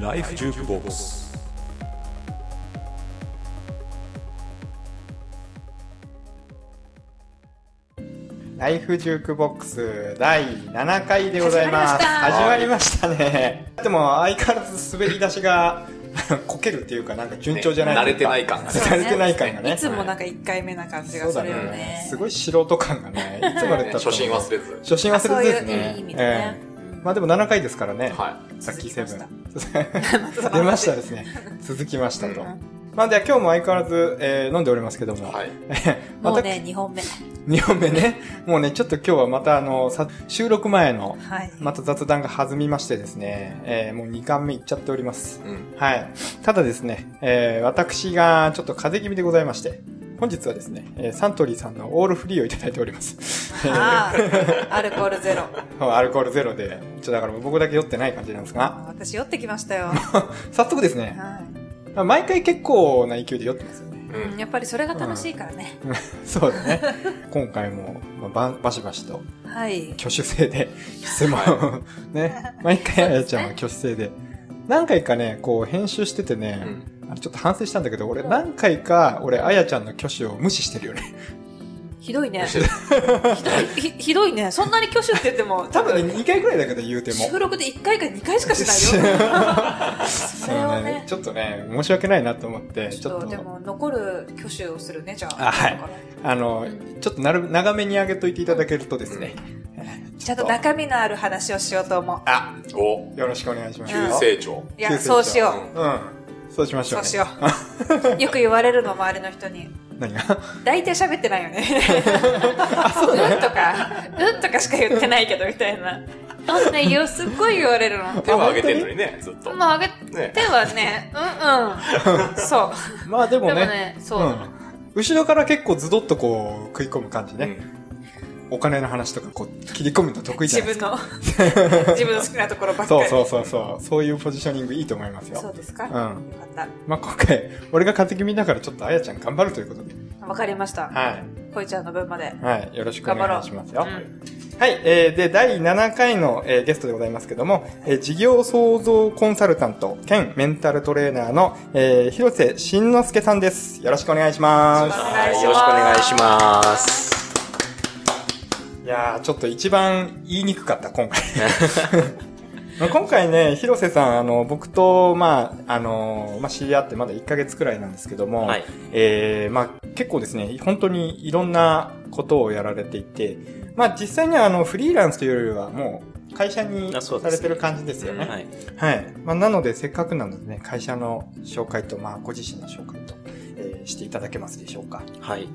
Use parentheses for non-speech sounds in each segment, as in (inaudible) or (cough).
ライフジュークボックスライフジュークボックス第7回でございます。始始まりましたね。でも相変わらず滑り出しが (laughs) こけるっていうかなんか順調じゃないね慣れてない感がね慣れてない感がね。いつもなんか1回目な感じがそうだするよねね。。すごい素人感がね、いつまでたっても (laughs) 初心忘れず。初心忘れずですそういうね。意味でねええまあでも7回ですからね。はさっきセブン。(laughs) 出ましたですね。続きましたとうん。まあでは今日も相変わらず、えー飲んでおりますけども。い。はい。(laughs) もうね、2本目。2本目ね。もうね、ちょっと今日はまたあの、さ収録前の、はい。また雑談が弾みましてですね、えーもう2巻目いっちゃっております。うん。はい。ただですね、えー私がちょっと風邪気味でございまして、本日はですね、えーサントリーさんのオールフリーをいただいております。ああ、(laughs) アルコールゼロ。アルコールゼロで、ちょっとだから僕だけ酔ってない感じなんですが、私酔ってきましたよ。(laughs) 早速ですね、は毎回結構な勢いで酔ってますよね。い。うんやっぱりそれが楽しいからね。(laughs) そうだね。今回も、まあ、ばバシバシとはい。挙手制で、質問を、ね、毎回あやちゃんは挙手制で。何回かね、こう編集しててね、あれちょっと反省したんだけど、俺何回か、俺あやちゃんの挙手を無視してるよね。ひどいね。ひどいひひどいね。そんなに挙手って言っても、(laughs) 多分ね、2回くらいだけど言うても。収録で1回か2回しかしないよ。(laughs) それはね。ちょっとね、申し訳ないなと思って、ちちょっと、ょっとで、も、残る挙手をするね、じゃあ。あはいあの、ちょっとなる長めに上げといていただけるとですね、ちゃんと中身のある話をしようと思う。あ、お、よろしくお願いします。急成長。いや、そうしよう。うん。そうしましょう、ね。そうしよう。(laughs) よく言われるの、周りの人に。何が？大体喋ってないよ (laughs) ね。うんとか、うんとかしか言ってないけど、みたいな。あんね、よ、すっごい言われるの。手は上げてるのにね、ずっと。まあ、あげてはね、うんうん。そう。(laughs) まあでもね、でもね、そうなの。ん。後ろから結構ズドッとこう食い込む感じね。うんお金の話とかこう切り込むの得意じゃ自ないですか。分の、(laughs) 自分の好きなところばっかり。そうそうそうそう。そういうポジショニングいいと思いますよ。そうですか、うんよかっまあ今回、俺が風邪気味だからちょっとあやちゃん頑張るということで。た。わかりました。はい。こいちゃんの分まで。はい。よろしくお願いしますよ。はい。えー、で、第7回の、えーゲストでございますけども、えー事業創造コンサルタント兼メンタルトレーナーの、えー、広瀬慎之介さんです。よろしくお願いします。お願いしますよろしくお願いします。いやー、ちょっと一番言いにくかった、今回。(laughs) まあ今回ね、広瀬さん、あの、僕と、まあ、あの、まあ、知り合ってまだ1ヶ月くらいなんですけども、はい。えー、まあ、結構ですね、本当にいろんなことをやられていて、まあ、実際にはあの、フリーランスというよりは、もう、会社にされてる感じですよね。はい。はい。まあ、なので、せっかくなのでね、会社の紹介と、まあ、ご自身の紹介と、えーしていただけますでしょうか。はい。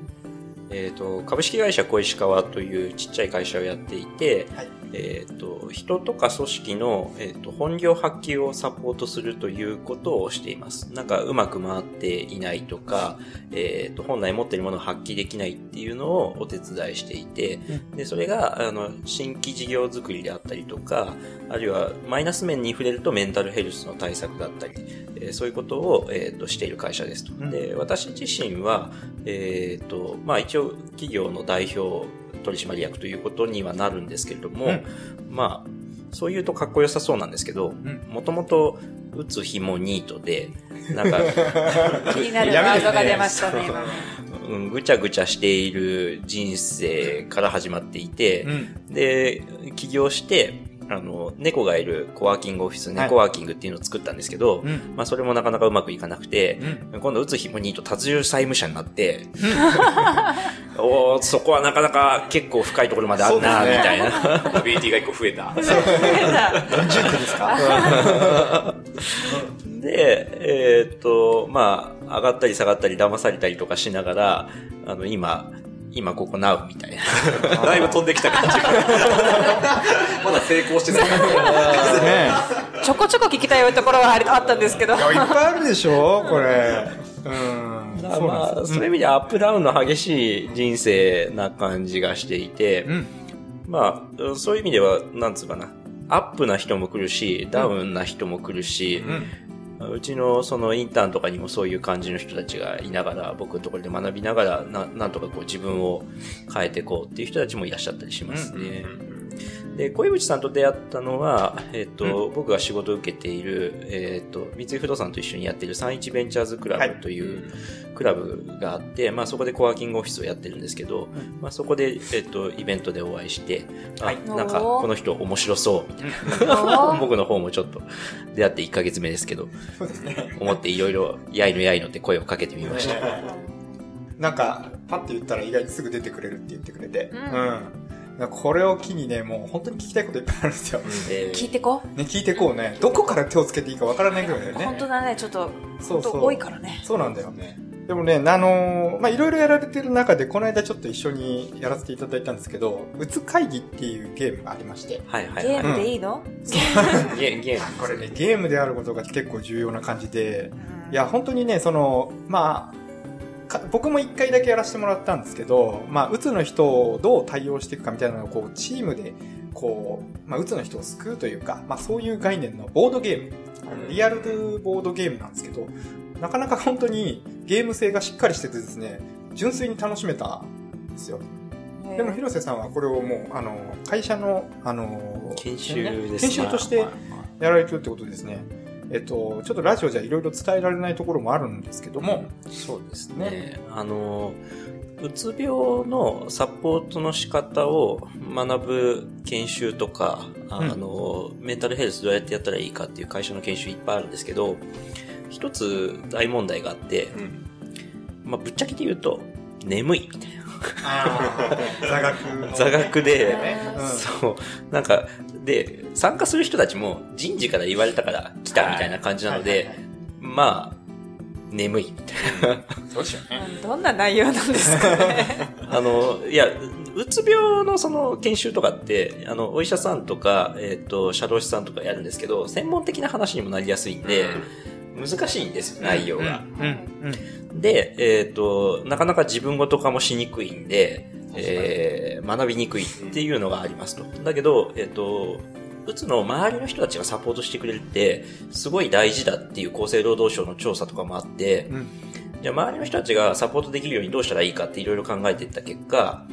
えっ、と、株式会社小石川というちっちゃい会社をやっていて、はい。えっ、と、人とか組織の、えっ、と、本領発揮をサポートするということをしています。なんか、うまく回っていないとか、えっ、と、本来持っているものを発揮できないっていうのをお手伝いしていて、で、それが、あの、新規事業作りであったりとか、あるいは、マイナス面に触れるとメンタルヘルスの対策だったり、えーそういうことを、えっ、と、している会社ですと。うんで、私自身は、えっ、と、まあ一応企業の代表取締役ということにはなるんですけれども、うんまあ、そう言うとかっこよさそうなんですけど、んもともと、打つ紐ニートで、なんか、(laughs) 気になるワードが出ましたね、今ね。うん、ぐちゃぐちゃしている人生から始まっていて、ん。で、起業して、あの、猫がいるコワーキングオフィス、はい猫ワーキングっていうのを作ったんですけど、うん。まあそれもなかなかうまくいかなくて、うん。今度打つ紐にと達重債務者になって、(laughs) おーそこはなかなか結構深いところまであるな、みたいな。アビリティが一個増えた。純区ですかで、えーっと、まあ、上がったり下がったり騙されたりとかしながら、あの、今、今ここなうみたいな。(laughs) だいぶ飛んできた感じが。(laughs) まだ成功してない感じが。ねちょこちょこ聞きたいところはありあったんですけど。いやいっぱいあるでしょこれ。うん。まあ、そういう意味でアップダウンの激しい人生な感じがしていて、うん。まあ、そういう意味では、なんつうかな、アップな人も来るし、ダウンな人も来るし、う。ちのそのインターンとかにもそういう感じの人たちがいながら、僕のところで学びながら、ななんとかこう自分を変えていこうっていう人たちもいらっしゃったりしますね。で、小渕さんと出会ったのは、えっ、と、僕が仕事を受けている、えっ、と、三井不動産と一緒にやっている31ベンチャーズクラブというクラブがあって、まあそこでコワーキングオフィスをやってるんですけど、まあそこで、えっ、と、イベントでお会いして、あはいなんか、この人面白そう、みたいな。(laughs) 僕の方もちょっと出会って1ヶ月目ですけど、そうですね。思っていろいろ、やいのやいのって声をかけてみました。(laughs) なんか、パッて言ったら意外にすぐ出てくれるって言ってくれて。ううんん。なんかこれを機にね、もう本当に聞きたいこといっぱいあるんですよ。で聞いてこね、聞いてこうね。どこから手をつけていいかわからないぐらいだよね。本当だね、ちょっと、そうそう本当多いからね。そうなんだよね。でもね、あのーまあ、いろいろやられてる中で、この間ちょっと一緒にやらせていただいたんですけど、うつ会議っていうゲームがありまして。はいはいはい。ゲームでいいの？ゲーゲーム。これね、ゲームであることが結構重要な感じで、うんいや、本当にね、その、まあ、か僕も一回だけやらせてもらったんですけど、まあ、うつの人をどう対応していくかみたいなのを、こう、チームで、こう、まあ、うつの人を救うというか、まあ、そういう概念のボードゲーム、あのリアルボードゲームなんですけど、なかなか本当にゲーム性がしっかりしててですね、純粋に楽しめたんですよ。でも、広瀬さんはこれをもう、あの、会社の、あの、研修ですね。研修としてやられてるってことですね。えっと、ちょっとラジオじゃいろいろ伝えられないところもあるんですけども、そうですね。あの、うつ病のサポートの仕方を学ぶ研修とか、あうん。の、メンタルヘルスどうやってやったらいいかっていう会社の研修いっぱいあるんですけど、一つ大問題があって、まあ、ぶっちゃけて言うと、眠いみたいな。座学の。(laughs) 座学で、そう、なんか、で、参加する人たちも人事から言われたから来たみたいな感じなので、まあ、眠いみたいな。そうですよね。うんどんな内容なんですかね？(laughs) あの、いや、うつ病のその研修とかって、あの、お医者さんとか、えっ、と、社労士さんとかやるんですけど、専門的な話にもなりやすいんで、難しいんですよ、内容が。うん。で、えっ、と、なかなか自分ごと化もしにくいんで、えー学びにくいっていうのがありますと。だけど、えっ、と、うつの周りの人たちがサポートしてくれるって、すごい大事だっていう厚生労働省の調査とかもあって、うん。じゃあ周りの人たちがサポートできるようにどうしたらいいかっていろいろ考えていった結果、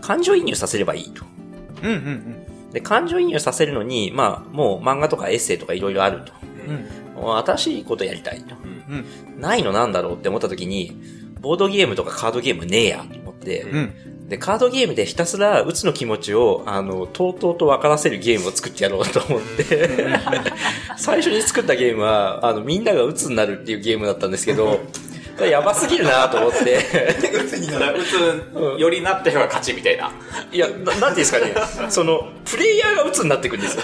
感情移入させればいいと。うん。うん。で、感情移入させるのに、まあ、もう漫画とかエッセイとかいろいろあると。うん。新しいことやりたいと。うん。ないのなんだろうって思った時に、ボードゲームとかカードゲームねえやと思って、うん。で、カードゲームでひたすら、うつの気持ちを、あの、とうとうと分からせるゲームを作ってやろうと思って、(laughs) 最初に作ったゲームは、あの、みんながうつになるっていうゲームだったんですけど、やばすぎるなと思って、(laughs) うつになる。だから、うつよりなった人が勝ちみたいな。いや、ななんていうんですかね、その、プレイヤーが鬱になっていくんですよ。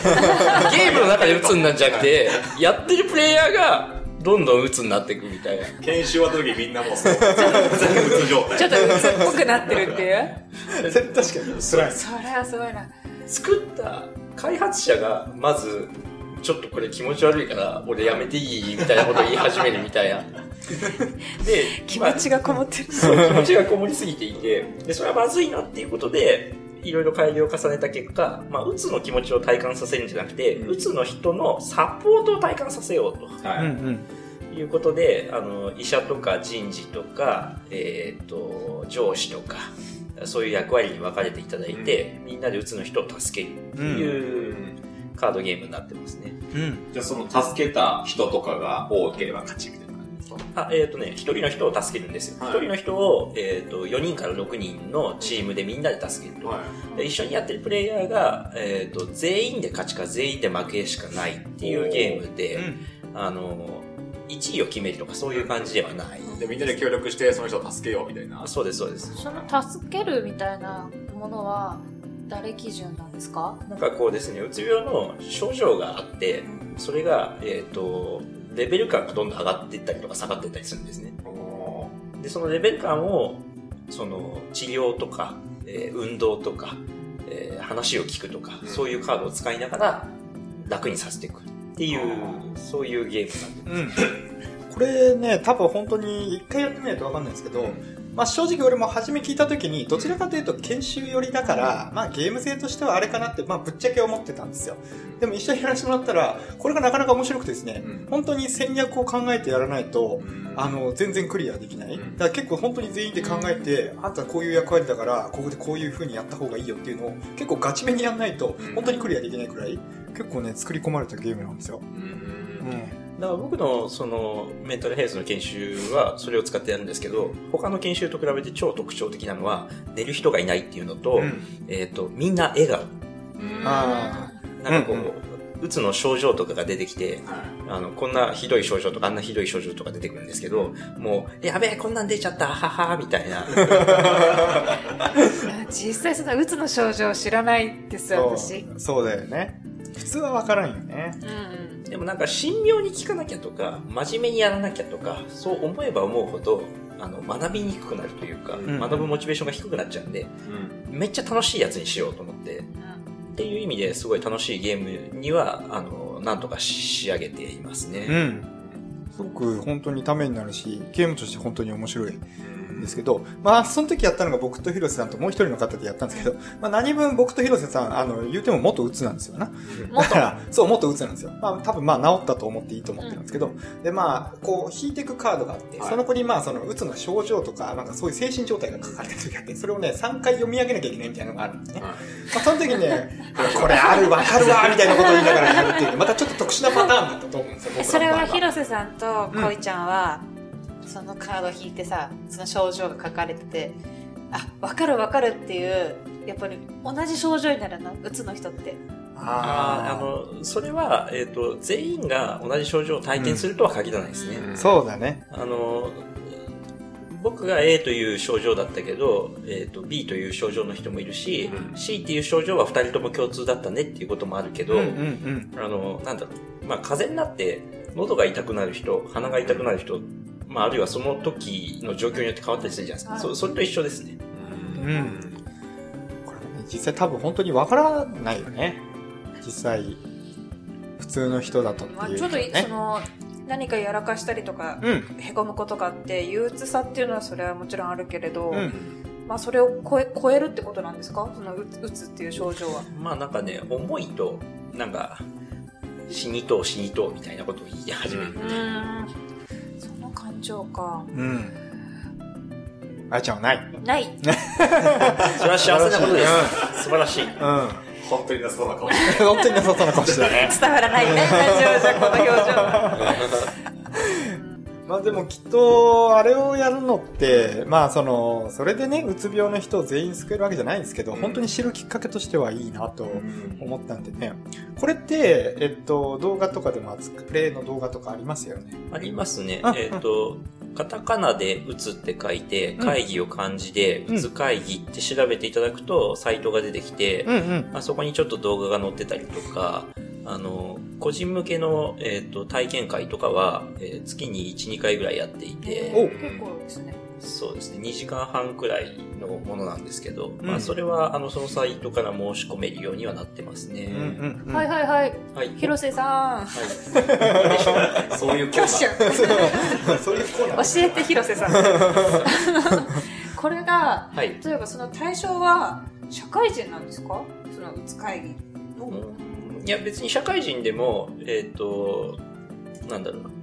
ゲームの中で鬱になるんじゃなくて、やってるプレイヤーが、どんどん鬱になっていくみたいな。研修終わった時みんなもう、(laughs) 全部うつ状態。ちょっと鬱っぽくなってるっていう？確かに。辛い。それはすごいな。作った開発者が、まず、ちょっとこれ気持ち悪いから、俺やめていいみたいなことを言い始めるみたいな。(laughs) で、気持ちがこもってる。そう気持ちがこもりすぎていて、で、それはまずいなっていうことで、いろいろ改良を重ねた結果、まあ、うつの気持ちを体感させるんじゃなくて、うつの人のサポートを体感させようと。はい。いうことで、あの、医者とか人事とか、えっ、と、上司とか、そういう役割に分かれていただいて、みんなでうつの人を助けるっていうカードゲームになってますね。うん。じゃあその助けた人とかが多ければ勝ちみたいなかあ、えっ、とね、一人の人を助けるんですよ。一、はい人の人を、えっ、と、4人から6人のチームでみんなで助けると。はい。で一緒にやってるプレイヤーが、えっ、と、全員で勝ちか全員で負けしかないっていうゲームで、あの、1位を決めるとかそういう感じではない。で、みんなで協力してその人を助けようみたいな。そうです、そうです。その助けるみたいなものは誰基準なんですか？なんかこうですね、うつ病の症状があって、それが、えっ、と、レベル感がどんどん上がっていったりとか下がっていったりするんですね。おで、そのレベル感を、その、治療とか、えー運動とか、えー話を聞くとか、うんそういうカードを使いながら、楽にさせていくっていう、そういうゲームなんでうん。これね、多分本当に一回やってみないとわかんないんですけど、まあ正直俺も初め聞いた時に、どちらかというと研修寄りだから、まあゲーム性としてはあれかなって、まあぶっちゃけ思ってたんですよ。でも一緒にやらせてもらったら、これがなかなか面白くてですね、うん本当に戦略を考えてやらないと、あの、全然クリアできない。うんだから結構本当に全員で考えて、あんたこういう役割だから、ここでこういう風にやった方がいいよっていうのを、結構ガチめにやんないとうん、本当にクリアできないくらい、結構ね、作り込まれたゲームなんですよ。うんうん。だから僕のそのメンタルヘルスの研修はそれを使ってやるんですけど、他の研修と比べて超特徴的なのは、寝る人がいないっていうのと、うんえっ、と、みんな笑顔。あなんかこう、うんうつの症状とかが出てきて、あの、こんなひどい症状とかあんなひどい症状とか出てくるんですけど、もう、やべえ、こんなん出ちゃった、ははみたいな。(laughs) 実際そのうつの症状知らないですそ私う、そうだよね。普通はわからんよね。うんうんでもなんか神妙に聞かなきゃとか、真面目にやらなきゃとか、そう思えば思うほど、あの、学びにくくなるというか、ん学ぶモチベーションが低くなっちゃうんで、めっちゃ楽しいやつにしようと思って、っていう意味ですごい楽しいゲームには、あの、なんとか仕上げていますね。うん。すごく本当にためになるし、ゲームとして本当に面白いんですけど、まあ、その時やったのが僕と広瀬さんともう一人の方でやったんですけど、まあ何分僕と広瀬さん、あの、言うても元鬱なんですよな。もっとだから、そう、元鬱なんですよ。まあ、多分まあ治ったと思っていいと思ってるんですけど、で、まあ、こう、引いていくカードがあって、はいその子にまあ、その、鬱の症状とか、なんかそういう精神状態が書かれてる時があって、それをね、3回読み上げなきゃいけないみたいなのがあるんですね。まあ、その時にね、(laughs) これある、わかるわ、みたいなことを言いながらやるっていうね、またちょっと特殊なパターンだったと思うんですよ、それは広瀬さんと恋ちゃんは、そのカード引いてさその症状が書かれててあ分かる分かるっていうやっぱり同じ症状になるのうつの人ってあーあの、それは、えっ、と、全員が同じ症状を体験するとは限らないですね。うんそうだね。あの、僕が A という症状だったけど、えっ、と、B という症状の人もいるし、うん C っていう症状は2人とも共通だったねっていうこともあるけど、うんうんあの、なんだろう。まあ、風邪になって、喉が痛くなる人、鼻が痛くなる人、まあ、あるいはその時の状況によって変わったりするじゃないですか。はいそそれと一緒ですね。うん。うん。これね、実際多分本当にわからないよね。実際、普通の人だとってまあ、ちょっとい、ねそ。の何かやらかしたりとか、うん。へこむことがあって憂鬱さっていうのはそれはもちろんあるけれど、うん。まあ、それを超え超えるってことなんですか？そのううつっていう症状はまあ、なんかね、重いと、なんか、死にとう死にとうみたいなことを言い始める。うーんその感情かうん。あやちゃんはない。ないそれは幸せなことです。素晴らしい。うん。本当になさそうな顔本当になさそうな顔してたね。(laughs) 伝わらないねラジオじゃこの表情は (laughs) まあでもきっと、あれをやるのって、まあその、それでね、うつ病の人を全員救えるわけじゃないんですけど、うん本当に知るきっかけとしてはいいなとうん思ったんでね。これって、えっと、動画とかでも扱うプレイの動画とかありますよね？ありますねあ。えっ、と、カタカナで打つって書いて、ん会議を漢字で、うつ会議って調べていただくと、サイトが出てきて、うんうん。まあ、そこにちょっと動画が載ってたりとか、あの、個人向けの、えっ、と、体験会とかは、えー月に1、2回ぐらいやっていて、お。結構ですね。そうですね、2時間半くらいのものなんですけど、うん。まあ、それは、あの、そのサイトから申し込めるようにはなってますね。うんうんうん。はいはいはい。はい。広瀬さん。はい。そういうコーナー。教えて広瀬さん。(laughs) これがはい。例えばその対象は社会人なんですか？そのうつ会議いや、別に社会人でも、えっ、と、なんだろうな。うん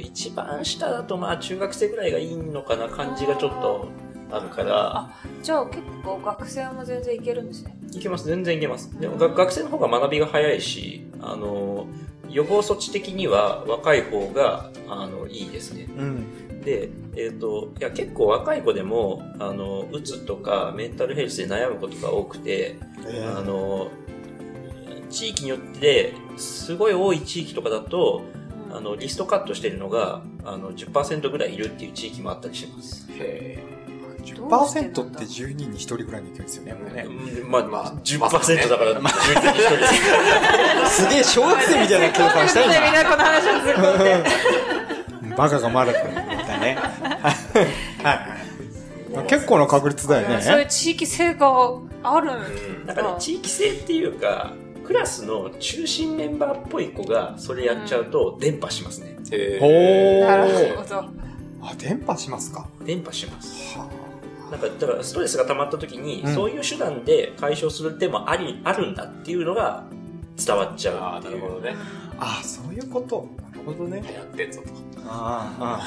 一番下だと、まあ、中学生ぐらいがいいのかな感じがちょっとあるから、じゃあ結構学生も全然いけるんですねいけます。全然いけます。でも、が学生の方が学びが早いし、あの、予防措置的には若い方が、あの、いいですね。うん。で、えっ、と、いや、結構若い子でも、あの、うつとかメンタルヘルスで悩むことが多くて、えーあの、地域によって、すごい多い地域とかだと、あの、リストカットしてるのが、あの、10%ぐらいいるっていう地域もあったりします。へ10%って12人に1人ぐらいの勢いですよね、もうね。うんまあ、まあ10%だから、10人に1人です。すげえ小学生みたいな計算したいみんな。なこの話をずっバカがまだくんみたいね。はい。結構な確率だよそういうね。地域性があるうんなんかね、地域性っていうか、クラスの中心メンバーっぽい子がそれやっちゃうと伝播しますね。へなるほどあ、伝播しますか？伝播します。はなんか、だからストレスが溜まった時に、うんそういう手段で解消する手もあり、あるんだっていうのが伝わっちゃああ、うっていう。なるほどね。あ、あそういうこと。なるほどね。流行ってんぞと。ああ、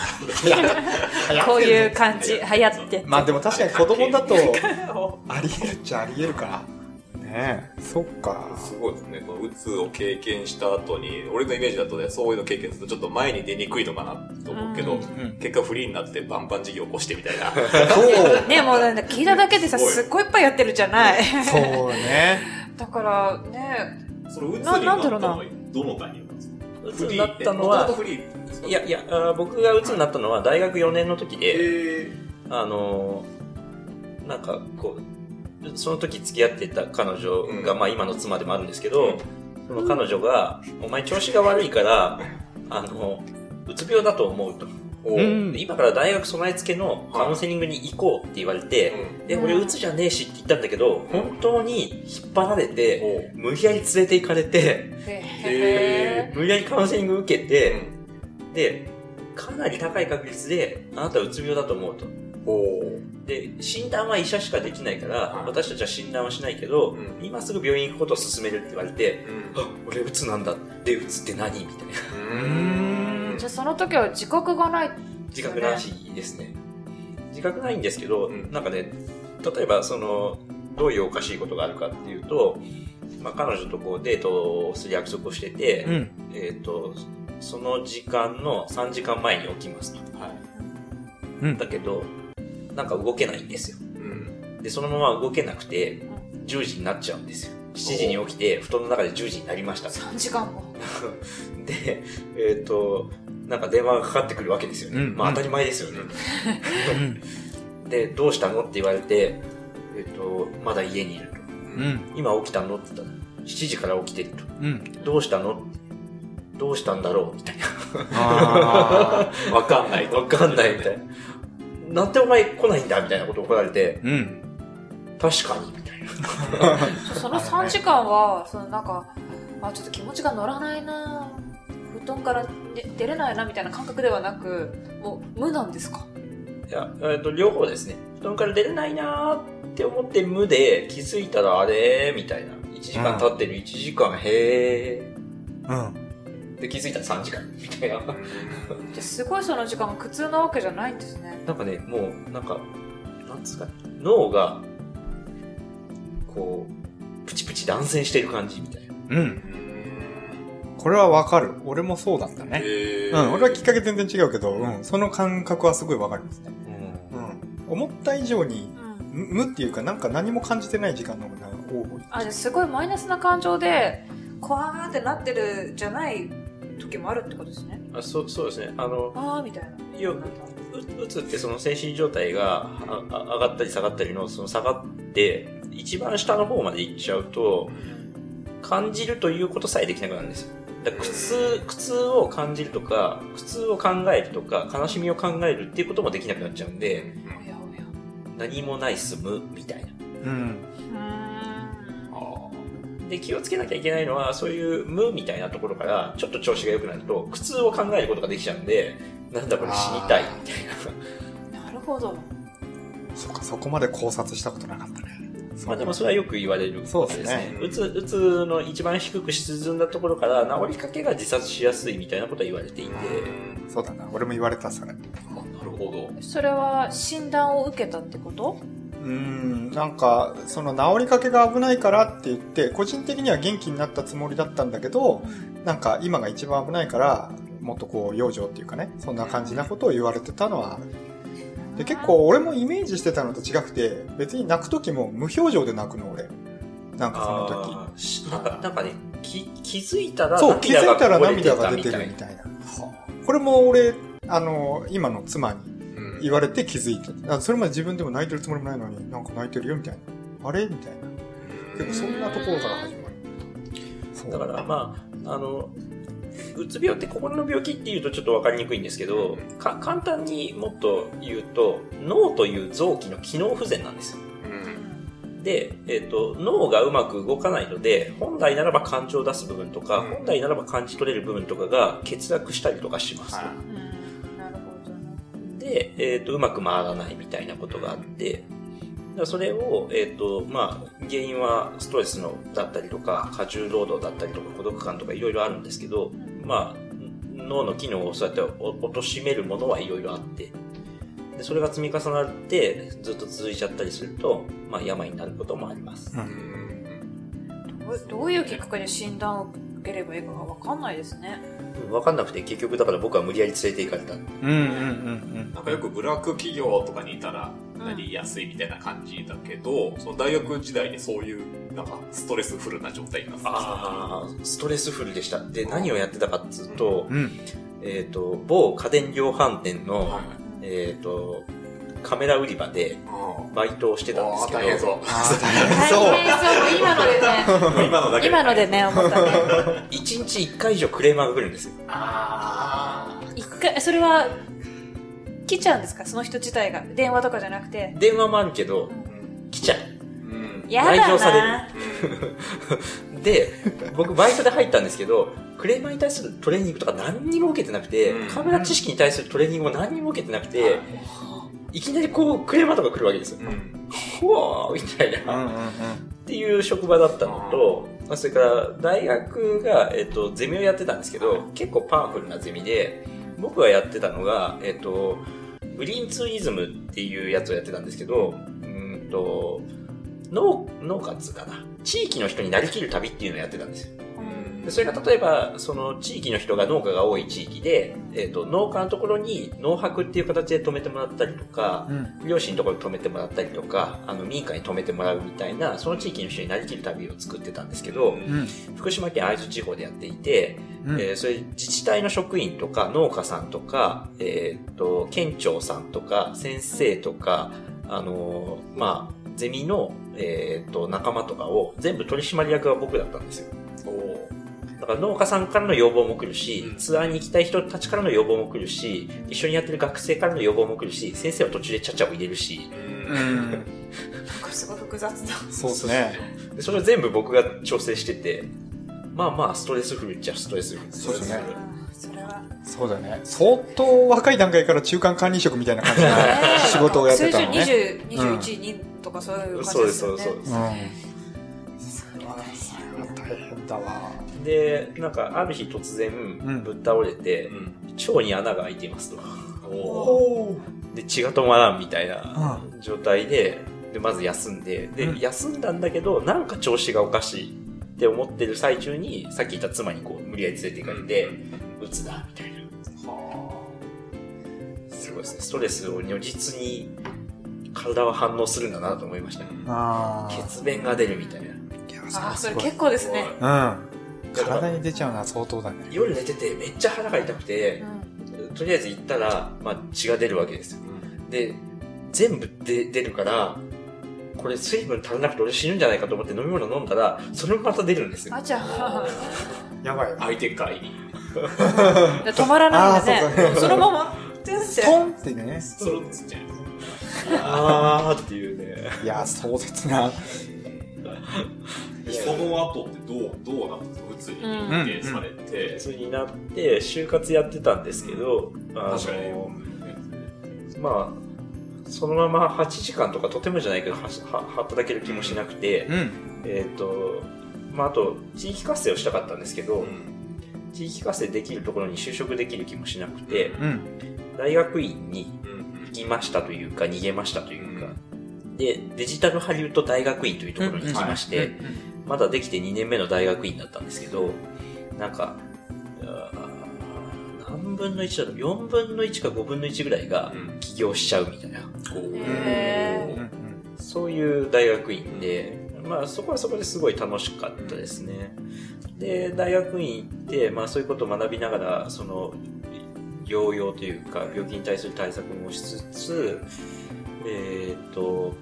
ああ。こういう感じ、流行って。まあでも確かに子供だと、あり得るっちゃあり得るか。ねえ、そっか。すごいですね。このうつを経験した後に、俺のイメージだとね、そういうの経験するとちょっと前に出にくいのかなと思うけど、うんうん結果フリーになってバンバン事業起こしてみたいな。そう。(laughs) ね、もうなんだ聞いただけでさ、すごいすっごいいっぱいやってるじゃない。そうね。(laughs) だからね、そのうつにななったのなんだろうなはどのタイミングなんですか？うつになったのはいやいや、僕がうつになったのは大学4年の時で、えあのーなんかこう、その時付き合ってた彼女が、うん。まあ今の妻でもあるんですけど、その彼女が、お前調子が悪いから、あの、うつ病だと思うと。今から大学備え付けのカウンセリングに行こうって言われて、で、俺うつじゃねえしって言ったんだけど、本当に引っ張られて、無理やり連れて行かれて、へ無理やりカウンセリング受けて、うん。で、かなり高い確率で、あなたはうつ病だと思うと。で、診断は医者しかできないから、はい私たちは診断はしないけど、うん今すぐ病院行くことを勧めるって言われて、うんあ、俺うつなんだ。で、うつって何みたいな。うーんじゃあその時は自覚がない。自覚なしですね。自覚ないんですけど、うんなんかね、例えばその、どういうおかしいことがあるかっていうと、まあ、彼女とこうデートをする約束をしてて、うん。えっ、と、その時間の3時間前に起きますと。はい。うんだけど、なんか動けないんですよ。うん。で、そのまま動けなくて、10時になっちゃうんですよ。7時に起きて、布団の中で10時になりました。3時間も。(laughs) で、えっ、と、なんか電話がかかってくるわけですよね。うんまあ当たり前ですよね。(laughs) で、どうしたのって言われて、えっ、と、まだ家にいると。うん。今起きたのって言ったら、7時から起きてると。うん。どうしたの？どうしたんだろう？みたいああ。(laughs) わかんないな。わかんないみたいな。なんでお前来ないんだみたいなことを怒られて、うん。確かに、みたいな。(laughs) その3時間は、そのなんか、あ、ちょっと気持ちが乗らないな布団から出出れないなみたいな感覚ではなく、もう無なんですか？いや、えっ、と、両方ですね。布団から出れないなーって思って無で気づいたらあれーみたいな。1時間経ってる、1時間へうん。ー。で、気づいたら3時間みたいな。じゃあすごいその時間が苦痛なわけじゃないんですね。なんかね、もう、なんか、なんつうか、脳が、こう、プチプチ断線してる感じみたいな。うん。うんこれはわかる。俺もそうだったね。えうん。俺はきっかけ全然違うけど、うん。その感覚はすごいわかりますね。うんうん。思った以上に、うん。む無っていうか、なんか何も感じてない時間の方が多い。あ、じゃあすごいマイナスな感情で、こわーってなってるじゃない時もあるってことですね。あそうそうですね。あの、あーみたいな。よううつってその精神状態が上がったり下がったりのその下がって一番下の方まで行っちゃうと感じるということさえできなくなるんですよだから苦痛苦痛を感じるとか苦痛を考えるとか悲しみを考えるっていうこともできなくなっちゃうんでおやおや。何もないすむみたいなうん。で気をつけなきゃいけないのはそういう無みたいなところからちょっと調子が良くなると苦痛を考えることができちゃうんでなんだこれ死にたいみたいななるほど。そっか、そこまで考察したことなかったね。まあでもそれはよく言われることですね。うつ、うつの一番低く沈んだところから治りかけが自殺しやすいみたいなことは言われていて、そうだな。俺も言われた、それ。なるほど。それは診断を受けたってこと？うーん、なんか、その治りかけが危ないからって言って、個人的には元気になったつもりだったんだけど、なんか今が一番危ないから、もっとこう、養生っていうかね、そんな感じなことを言われてたのは。で、結構俺もイメージしてたのと違くて、別に泣く時も無表情で泣くの、俺。なんかその時。なんか、なんかね、気、気づいたらそう、気づいたら涙が出てるみたいな。これも俺、あの、今の妻にうん言われて気づいて。あそれまで自分でも泣いてるつもりもないのに、なんか泣いてるよみたいな。あれみたいな。結構そんなところから始まる。だからまあ、あの、うつ病って心の病気っていうとちょっとわかりにくいんですけど、か簡単にもっと言うと、脳という臓器の機能不全なんですよ。うんで、えっ、と、脳がうまく動かないので、本来ならば感情を出す部分とか、うん本来ならば感じ取れる部分とかが欠落したりとかします。で、えっ、と、うまく回らないみたいなことがあって、だからそれを、えっ、と、まあ、原因はストレスのだったりとか、過重労働だったりとか、孤独感とかいろいろあるんですけど、まあ、脳の機能をそうやってお貶としめるものはいろいろあって、でそれが積み重なってずっと続いちゃったりすると、まあ、病になることもあります。どうどういうきっかけで診断を受ければいいかがわかんないですね。わかんなくて結局だから僕は無理やり連れて行かれた。うんうんうんなんかよくブラック企業とかにいたらなりやすいみたいな感じだけど、その大学時代にそういうなんかストレスフルな状態になってたああ、ストレスフルでした。で、何をやってたかっつうと、うん。うん。えっ、と、某家電量販店の、はいえっ、と、カメラ売り場であバイトをしてたんですけど、あ大変そう。大変そう。大変そう。今のでね。今のだけ今のでね、思ったね。1日1回以上クレーマーが来るんですよ。あ一回、それは、来ちゃうんですか？その人自体が？電話とかじゃなくて？電話もあるけど、来ちゃう。や来場されるだな。(laughs) で、僕バイトで入ったんですけど、クレーマーに対するトレーニングとか何にも受けてなくて、うんカメラ知識に対するトレーニングも何にも受けてなくて、いきなりこうクレーマーとか来るわけですよ。うん。うわーみたいな。っていう職場だったのと、まあそれから大学が、えっと、ゼミをやってたんですけど、結構パワフルなゼミで、僕がやってたのが、えっと、グリーンツーリズムっていうやつをやってたんですけど、うーんと、農、農家っつうかな。地域の人になりきる旅っていうのをやってたんですよ。でそれが例えば、その地域の人が農家が多い地域で、えっ、と、農家のところに農泊っていう形で泊めてもらったりとか、うん。漁師のところに泊めてもらったりとか、あの、民家に泊めてもらうみたいな、その地域の人になりきる旅を作ってたんですけど、うん。福島県会津地方でやっていて、うん。えーそれ自治体の職員とか農家さんとか、えーっと、県庁さんとか先生とか、あのーまあ、ゼミの、えーっと、仲間とかを全部取締役が僕だったんですよ。だから農家さんからの要望も来るし、うんツアーに行きたい人たちからの要望も来るし、一緒にやってる学生からの要望も来るし、先生は途中でちゃちゃを入れるし、うん。なんかすごい複雑な。そうですね。でそれを全部僕が調整してて、まあまあ、ストレスフルっちゃストレスフル。そうですねうんそれは。そうだね。相当若い段階から中間管理職みたいな感じの (laughs) 仕事をやってたのね。数字20、21、2とかそういう感じそうですよね。そうです、そうです。うん。大変だわ。で、なんか、ある日突然ん、ぶっ倒れて、うん。腸に穴が開いていますと。おおで、血が止まらんみたいな状態で、で、まず休んで、で、うん休んだんだけど、なんか調子がおかしいって思ってる最中に、さっき言った妻にこう、無理やり連れて行かれて、うつだ、みたいな。すごいですね。ストレスを如実に、体は反応するんだなと思いましたね。血便が出るみたいな。あ、それ結構ですね。うん。体に出ちゃうのは相当だね。夜寝ててめっちゃ腹が痛くてう、んとりあえず行ったら、まあ、血が出るわけですよ。で、全部で出るから、これ水分足らなくて俺死ぬんじゃないかと思って飲み物飲んだら、それもまた出るんですよあ、。じゃあ、(laughs) やばい。相手会に。(laughs) 止まらないんだね。そのまま、トンってね。それつっちゃう。あーっていうね。いや、壮絶な。その後ってどう、どうなったんですか？普通に認定されて。普通になって、就活やってたんですけど、あの確かに。まあ、そのまま8時間とかとてもじゃないけど、はは働ける気もしなくて、うん。えっ、と、まあ、あと、地域活性をしたかったんですけど、うん地域活性できるところに就職できる気もしなくて、うん。大学院にうん行きましたというか、逃げましたというか、で、デジタルハリウッド大学院というところに行きまして、まだできて2年目の大学院だったんですけど、なんか、何分の1だろう ?4 分の1か5分の1ぐらいがうん。起業しちゃうみたいな、へうんそういう大学院で、まあそこはそこですごい楽しかったですね。で、大学院行って、まあそういうことを学びながら、その、療養というか、病気に対する対策もしつつ、えっ、と、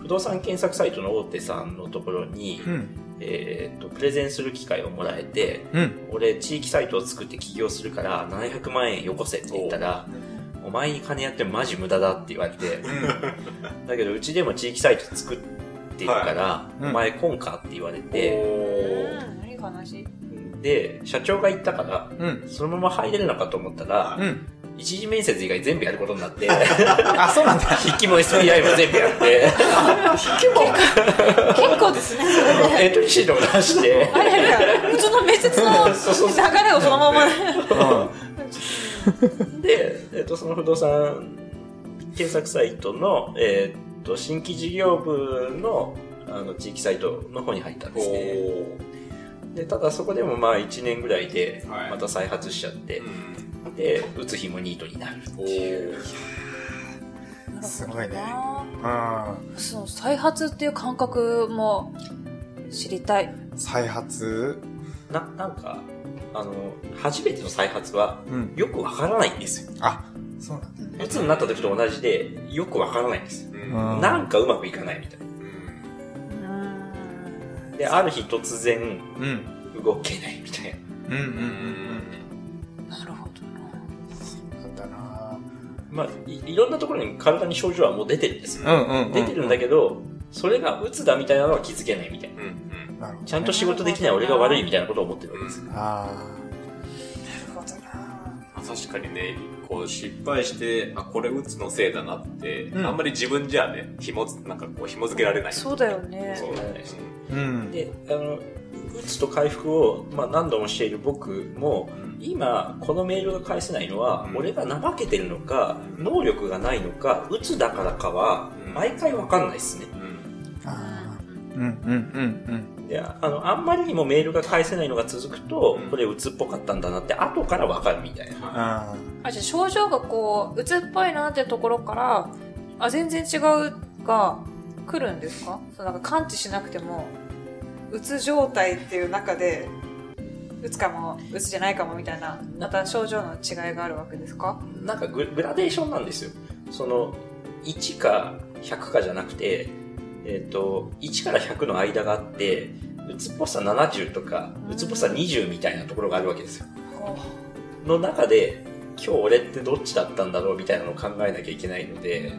不動産検索サイトの大手さんのところに、うん。えっ、と、プレゼンする機会をもらえて、うん。俺、地域サイトを作って起業するから、700万円よこせって言ったら、お前に金やってもマジ無駄だって言われて、だけど、うちでも地域サイト作ってるから、はいうんお前来んかって言われて、うん何話で、社長が言ったから、うん。そのまま入れるのかと思ったら、うん。一次面接以外全部やることになって、(laughs) あ、そうなんだ。筆記も SPI も全部やって、結構ですね、それで。エントリーシートも出して、あれあれ、普通の面接の流れをそのまま。で、えっ、と、その不動産検索サイトの、えっ、と、新規事業部の、あの、地域サイトの方に入ったんですね。おで、ただそこでもまあ1年ぐらいではい、また再発しちゃって、うん。で、打つ日もニートになるっていう。すごいねうん。その再発っていう感覚も知りたい。再発？な、なんか、あの、初めての再発はうん。よくわからないんですよ。あ、そうなんだ。うつになった時と同じで、よくわからないんですよ。うんうんなんかうまくいかないみたいな。で、ある日突然うん。動けないみたいな。うんうんうんまあい、いろんなところに体に症状はもう出てるんですよ。うんうんうん。出てるんだけど、それがうつだみたいなのは気づけないみたいな。うんうん。ちゃんと仕事できない俺が悪いみたいなことを思ってるわけです。あなるほどな。まあ確かにね、こう失敗して、あ、これ打つのせいだなって、うんあんまり自分じゃね、紐つ、なんかこう紐付けられない。そうだよね。そうだね。あ。うん。で、あの、うつと回復を、まあ、何度もしている僕も、今、このメールが返せないのは、うん。俺が怠けてるのか、うん。能力がないのか、うつだからかはう、ん。毎回わかんないですね。うん。うんうんうんで、あの、あんまりにもメールが返せないのが続くとうん、これうつっぽかったんだなって、後からわかるみたいな。あ、じゃあ症状がこう、うつっぽいなってところから、あ、全然違うが来るんですか？そうなんか感知しなくても、うつ状態っていう中で、うつかも、うつじゃないかもみたいな、また症状の違いがあるわけですか？なんかググラデーションなんですよ。その、1か100かじゃなくて、えっ、と、1から100の間があって、うつっぽさ70とか、うつっぽさ20みたいなところがあるわけですよ。の中で、今日俺ってどっちだったんだろうみたいなのを考えなきゃいけないので、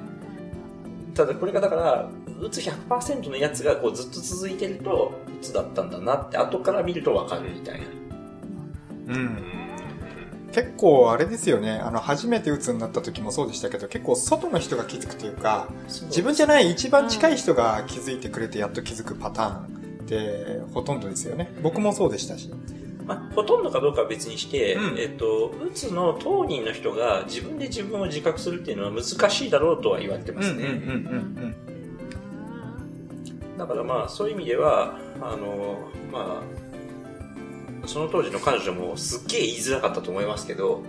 ただこれがだから、うつ100%のやつがこうずっと続いてると、うつだったんだなって後から見るとわかるみたいな。ーう。うんん結構あれですよね。あの、初めて鬱になった時もそうでしたけど、結構外の人が気づくというか、自分じゃない一番近い人が気づいてくれてやっと気づくパターンってほとんどですよね。僕もそうでしたし。まあ、ほとんどかどうかは別にして、うんえっと、うつの当人の人が自分で自分を自覚するっていうのは難しいだろうとは言われてますね。んだからまあ、そういう意味では、あの、まあ、その当時の彼女もすっげえ言いづらかったと思いますけど、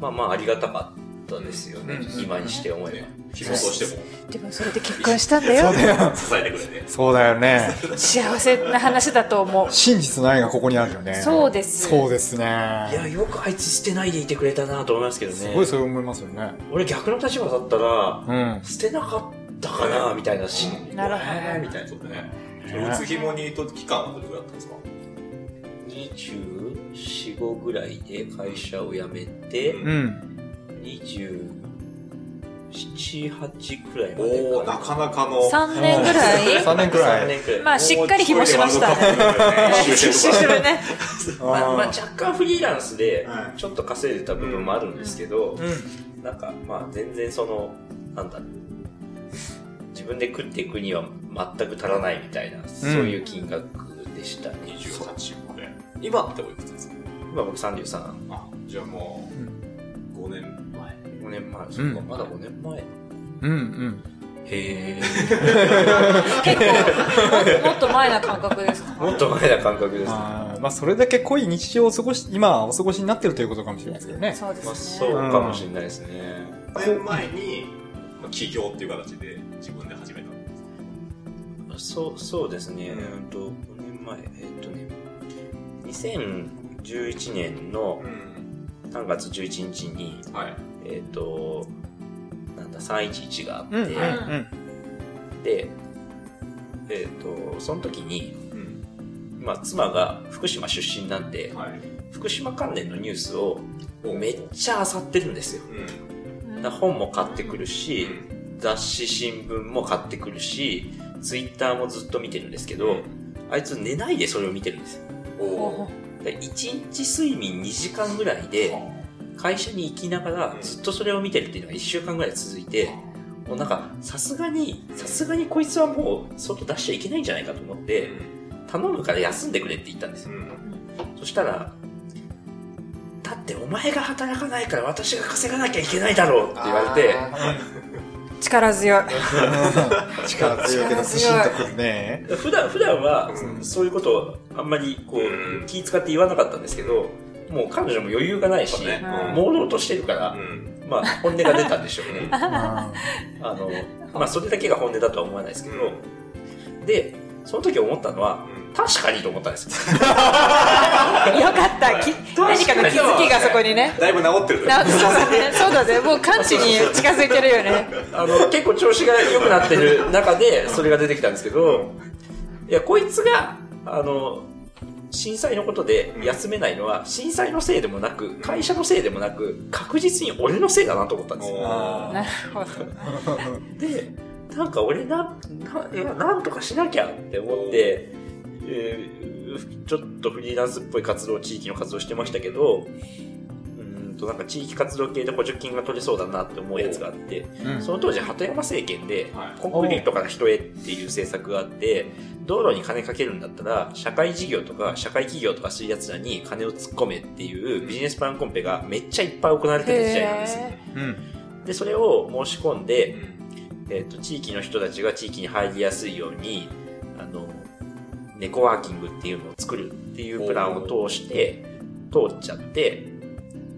まあまあありがたかったですよね。うん今にして思えば。してもでもそれで結婚したんだよ。そうだよ。支えてくれて。そうだよね。幸せな話だと思う。真実の愛がここにあるよね。そうですそうですね。いや、よくあいつ捨てないでいてくれたなと思いますけどね。すごいそう思いますよね。俺逆の立場だったら、うん。捨てなかったかなみたいなし、なるほどえーみたいな。そうだね。それ打つ紐にと期間はどれくらいだったんですか？24、5ぐらいで会社を辞めて、ううん。27、8くらいまでおー、なかなかの。3年ぐらい？(laughs) 3年くら3い。年くらい。まあ、しっかり紐しましたね。ね。(laughs) まあ、まあ、あ若干フリーランスではいちょっと稼いでた部分もあるんですけど、ーうん。なんかまあ全然そのなんだろう自分で食っていくには全く足らないみたいな、そういう金額でしたね28まで。今？っておいくつですか今僕33あ、じゃあもう、5年前。5年前、ん。そっかまだ5年前。うんうん。へ結構も、もっと前な感覚ですか？えもっと前な感覚です。ねまあ、それだけ濃い日常を過ごし、今お過ごしになってるということかもしれないですけどね。そうでまあすね。そうかもしれないですね、5年前に、まあ起業っていう形で自分で始めたんですそうそうですね、うんうんと5年前えっとね2011年のうん。3月11日にはい。えっ、となんだ311があって、うんうんうん。で、えっ、と、その時に、うん。まあ、妻が福島出身なんで、はい。福島関連のニュースをおめっちゃ漁ってるんですよ。うん。本も買ってくるし、雑誌、新聞も買ってくるし、ツイッターもずっと見てるんですけど、あいつ寝ないでそれを見てるんですよ。おー。で1日睡眠2時間ぐらいで、会社に行きながらずっとそれを見てるっていうのが1週間ぐらい続いて、もうなんか、さすがに、さすがにこいつはもう外出しちゃいけないんじゃないかと思って、頼むから休んでくれって言ったんですよ。そしたら、だってお前が働かないから私が稼がなきゃいけないだろうって言われて、力強い。(laughs) 力強いけど、ずしんとくるね。普段、普段はうんそういうことをあんまりこう気使って言わなかったんですけど、もう彼女も余裕がないし、ねうん朦朧としてるから、まあ本音が出たんでしょうね。(laughs) うんあの、まあそれだけが本音だとは思わないですけど、で、その時思ったのは、確かにと思ったんですよ。(laughs) よかった。き何かの気づきがそこにね。だいぶ治ってるなそうだね。そうだね。もう完治に近づいてるよね。(laughs) あの、結構調子が良くなってる中で、それが出てきたんですけど、いや、こいつが、あの、震災のことで休めないのは、震災のせいでもなく、会社のせいでもなく、確実に俺のせいだなと思ったんですよ。あなるほど。で、なんか俺な、な、いやなんとかしなきゃって思って、えーちょっとフリーランスっぽい活動、地域の活動してましたけど、うーんとなんか地域活動系で補助金が取れそうだなって思うやつがあって、うん。その当時鳩山政権ではい、コンクリートから人へっていう政策があって、道路に金かけるんだったら、社会事業とか社会企業とかするやつらに金を突っ込めっていうビジネスプランコンペがめっちゃいっぱい行われてた時代なんですよ。へうん。で、それを申し込んで、えっ、と、地域の人たちが地域に入りやすいように、あの、ネコワーキングっていうのを作るっていうプランを通して、通っちゃって、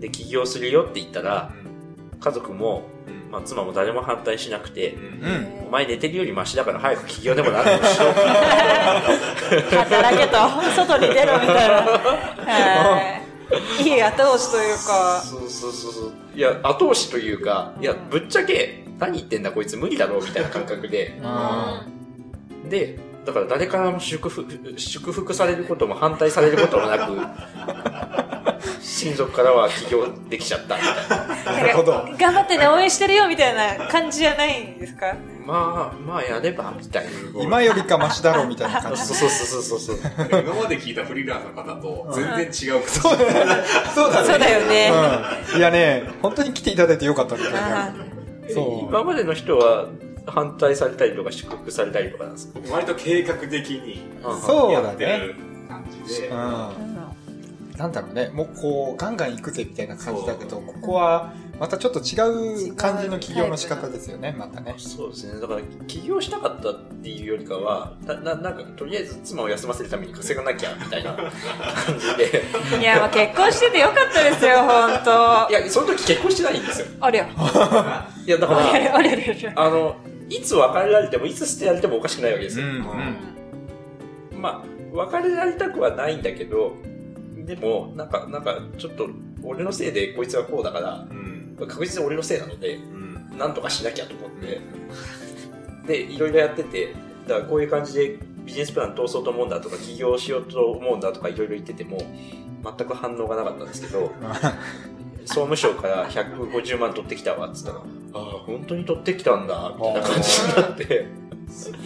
で、起業するよって言ったら、家族も、まあ、妻も誰も反対しなくて、うん。お前寝てるよりマシだから早く起業でもなってほしろ。(laughs) 働けと、外に出ろみたいな。はいいい後押しというか。そうそうそうそう。いや、後押しというか、いや、ぶっちゃけ、何言ってんだこいつ無理だろうみたいな感覚で、あで、だから誰からも祝福、祝福されることも反対されることもなく、(laughs) 親族からは起業できちゃったみたいな。なるほど。頑張ってね、応援してるよみたいな感じじゃないんですか？まあ、まあやれば、みたいな。今よりかマシだろうみたいな感じ。そうそうそうそうそう。今まで聞いたフリーランスの方と全然違ううだね。そうだね。そうだよね。うん。いやね、本当に来ていただいてよかったみたいあな。そう。今までの人は反対されたりとか祝福されたりとかなんですか割と計画的にそうだやってね。る感じでう。ん。なんだろうね、もうこう、ガンガン行くぜみたいな感じだけど、ここは、またちょっと違う感じの起業の仕方ですよね、またね。そうですね。だから、起業したかったっていうよりかは、な、ななんか、とりあえず妻を休ませるために稼がなきゃ、みたいな感じで。(laughs) いや、まあ結婚しててよかったですよ、本当いや、その時結婚してないんですよ。ありゃ。いや、だから、ありゃ、ありゃ、ありゃ。あの、いつ別れられても、いつ捨てられてもおかしくないわけですよ。うん、まあ、別れられたくはないんだけど、でも、なんか、なんか、ちょっと、俺のせいでこいつはこうだから、うん。確実に俺のせいなので、うん。なんとかしなきゃと思って、で、いろいろやってて、だからこういう感じでビジネスプラン通そうと思うんだとか、起業しようと思うんだとか、いろいろ言ってても、全く反応がなかったんですけど、(laughs) 総務省から150万取ってきたわ、っつったら、ああ、本当に取ってきたんだ、みたいな感じになって、(laughs) すごい。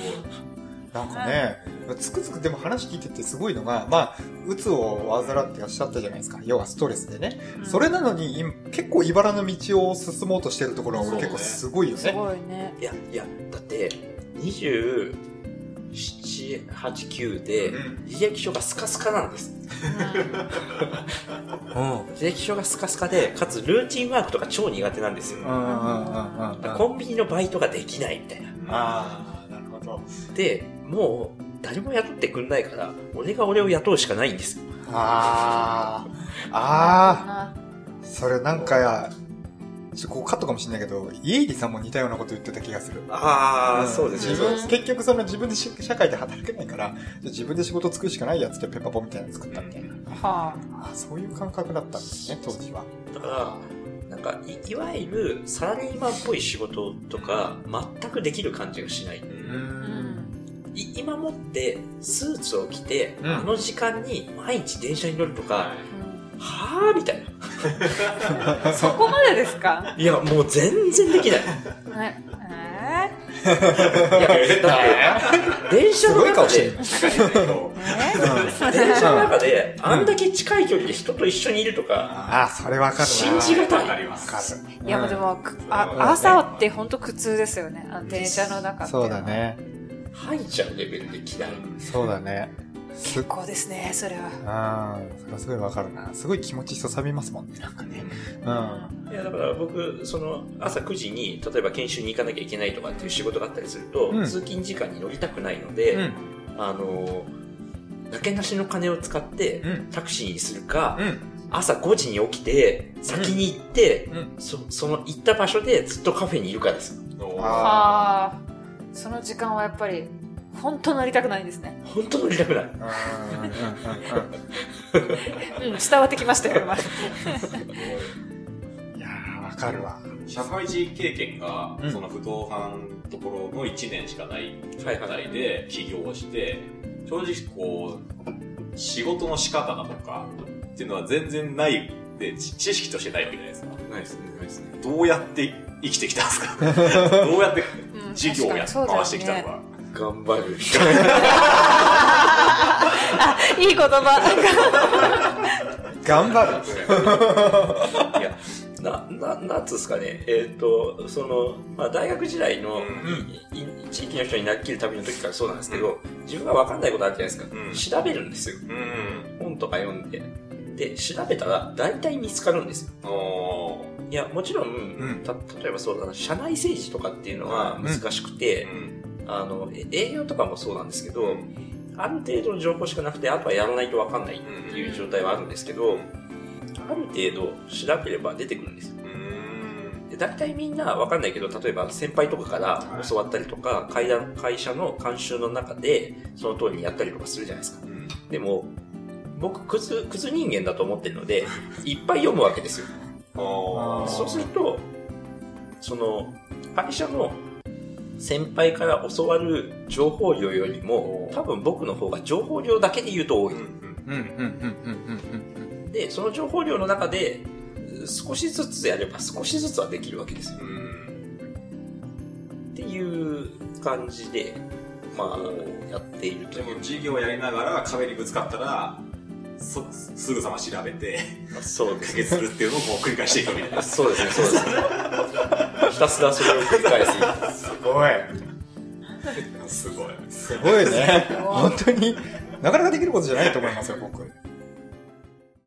なんかね、つくづくでも話聞いててすごいのが、まあ、うつを患ってらっしゃったじゃないですか。要はストレスでね。それなのに、今結構茨の道を進もうとしてるところが俺結構すごいよすね。ごいね。いや、いや、だって、27、8、9でうん、履歴書がスカスカなんです。履歴書がスカスカで、かつルーティンワークとか超苦手なんですよ。うんうんうんうんうん。コンビニのバイトができないみたいな。ああ、なるほど。で、もう、誰も雇ってくんないから、俺が俺を雇うしかないんですよ。ああ、ああ、それなんか、ちょっとここカットかもしれないけど、家入さんも似たようなこと言ってた気がする。あん自分、結局その自分でし社会で働けないから、じゃあ自分で仕事作るしかないやつってペッパポみたいなの作ったみたいな。はあそういう感覚だったんですね、当時は。だから、なんかい、いわゆるサラリーマンっぽい仕事とか、全くできる感じがしない。うあ。うん。い今もって、スーツを着て、うんあの時間に毎日電車に乗るとか、はぁみたいな。(laughs) そこまでですか？いや、もう全然できない。ねえいや、だって、電車すの中ごい顔してるで、。電車の中で、あんだけ近い距離で人と一緒にいるとか、ああ、それわかるな。信じがたいわかります。わかる。いや、でも、くあ朝って本当苦痛ですよね。あの電車の中って。そうだ。ね。吐いちゃうレベルで嫌い。そうだね。す結構ですね、それは。ああ、それはすごいわかるな。すごい気持ちそさびますもんね、なんかね。うん。いや、だから僕、その、朝9時に、例えば研修に行かなきゃいけないとかっていう仕事があったりすると、うん通勤時間に乗りたくないので、うん。あの、なけなしの金を使ってうん、タクシーにするか、うん。朝5時に起きて、先に行って、うん。そその行った場所でずっとカフェにいるかです。ああ、その時間はやっぱり、本当乗りたくないんですね。本当乗りたくない。うん。うん、伝わってきましたよ、今。(laughs) いやー、わかるわ。社会人経験がうん、その不動産ところの1年しかないはい状態で起業をして、正直こう、仕事の仕方だとかっていうのは全然ないで、知知識としてないわけじゃないですか。ないですね、ないですね。どうやって生きてきたんですか？(laughs) どうやってうん事業をや回してきたのか。頑張る。いい言葉。(laughs) 頑張る。いや、な、な、なんつうんですかね。えっ、と、その、まあ、大学時代の、うん地域の人になりきる旅の時からそうなんですけど、自分がわかんないことあるじゃないですか。うん調べるんですよ。うん。本とか読んで。で、調べたら、大体見つかるんですよ。おーいや、もちろん、んた、例えばそうだな、社内政治とかっていうのは難しくて、うんあの、え営業とかもそうなんですけど、ある程度の情報しかなくて、あとはやらないとわかんないっていう状態はあるんですけど、ある程度調べれば出てくるんですで大体みんなわかんないけど、例えば先輩とかから教わったりとか、会談会社の慣習の中で、その通りにやったりとかするじゃないですか。うん。でも、僕、クズ、クズ人間だと思ってるので、(laughs) いっぱい読むわけですよ。そうすると、その、会社の先輩から教わる情報量よりも、多分僕の方が情報量だけで言うと多い。うんうんうん、うん、うん、うん、うん。で、その情報量の中で、少しずつやれば少しずつはできるわけですよ。うんっていう感じで、まあ、やっているというでも。授業をやりながら壁にぶつかったら、そすぐさま調べて、そうですね。解決するっていうのを繰り返していくみたいな。そうですね、そうですね。ひたすらそれを繰り返す。すごい。すごい。すごいね。本当に、なかなかできることじゃないと思いますよ、僕。